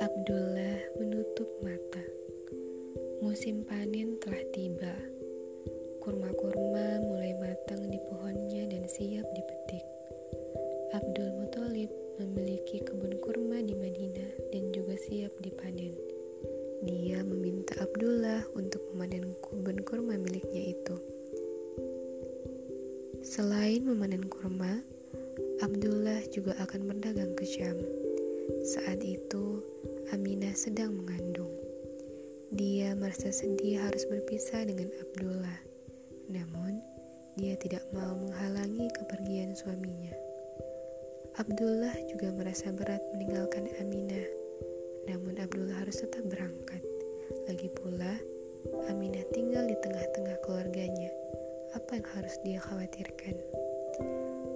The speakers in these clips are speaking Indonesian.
Abdullah menutup mata. Musim panen telah tiba. Kurma-kurma mulai matang di pohonnya dan siap dipetik. Abdul Muthalib memiliki kebun kurma di Madinah dan juga siap dipanen. Dia meminta Abdullah untuk memanen kebun kurma miliknya itu. Selain memanen kurma, Abdullah juga akan berdagang ke Syam. Saat itu, Aminah sedang mengandung. Dia merasa sedih harus berpisah dengan Abdullah. Namun, dia tidak mau menghalangi kepergian suaminya. Abdullah juga merasa berat meninggalkan Aminah. Namun Abdullah harus tetap berangkat. Lagi pula, Aminah tinggal di tengah-tengah keluarganya apa yang harus dia khawatirkan.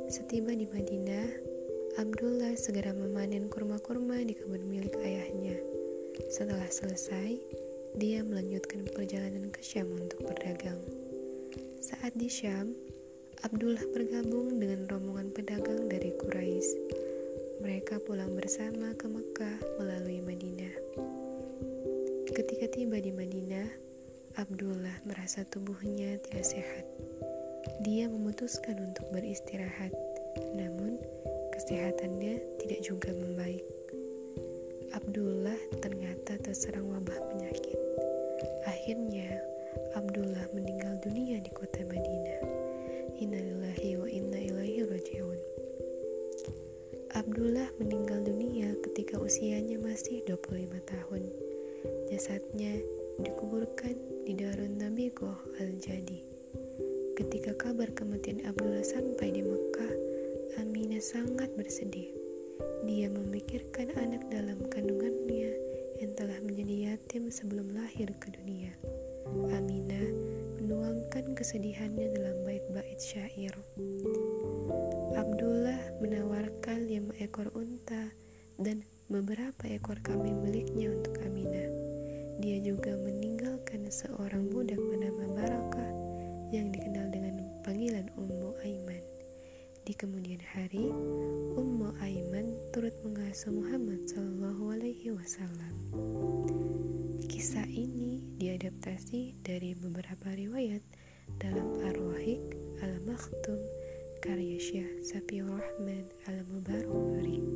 Setiba di Madinah, Abdullah segera memanen kurma-kurma di kebun milik ayahnya. Setelah selesai, dia melanjutkan perjalanan ke Syam untuk berdagang. Saat di Syam, Abdullah bergabung dengan rombongan pedagang dari Quraisy. Mereka pulang bersama ke Mekah melalui Madinah. Ketika tiba di Madinah, Abdullah merasa tubuhnya tidak sehat. Dia memutuskan untuk beristirahat, namun kesehatannya tidak juga membaik. Abdullah ternyata terserang wabah penyakit. Akhirnya, Abdullah meninggal dunia di kota Madinah. Innalillahi wa inna ilaihi rajiun. Abdullah meninggal dunia ketika usianya masih 25 tahun. Jasadnya dikuburkan di Darun Nabigoh Al-Jadi. Ketika kabar kematian Abdullah sampai di Mekah, Aminah sangat bersedih. Dia memikirkan anak dalam kandungannya yang telah menjadi yatim sebelum lahir ke dunia. Aminah menuangkan kesedihannya dalam bait-bait syair. Abdullah menawarkan lima ekor unta dan beberapa ekor kambing miliknya untuk Aminah. Dia juga meninggalkan seorang budak bernama Barakah yang dikenal Di kemudian hari, Ummu Aiman turut mengasuh Muhammad Shallallahu Alaihi Wasallam. Kisah ini diadaptasi dari beberapa riwayat dalam Ar-Rahik Al-Maktum karya Syekh Safiur Rahman Al-Mubarakuri.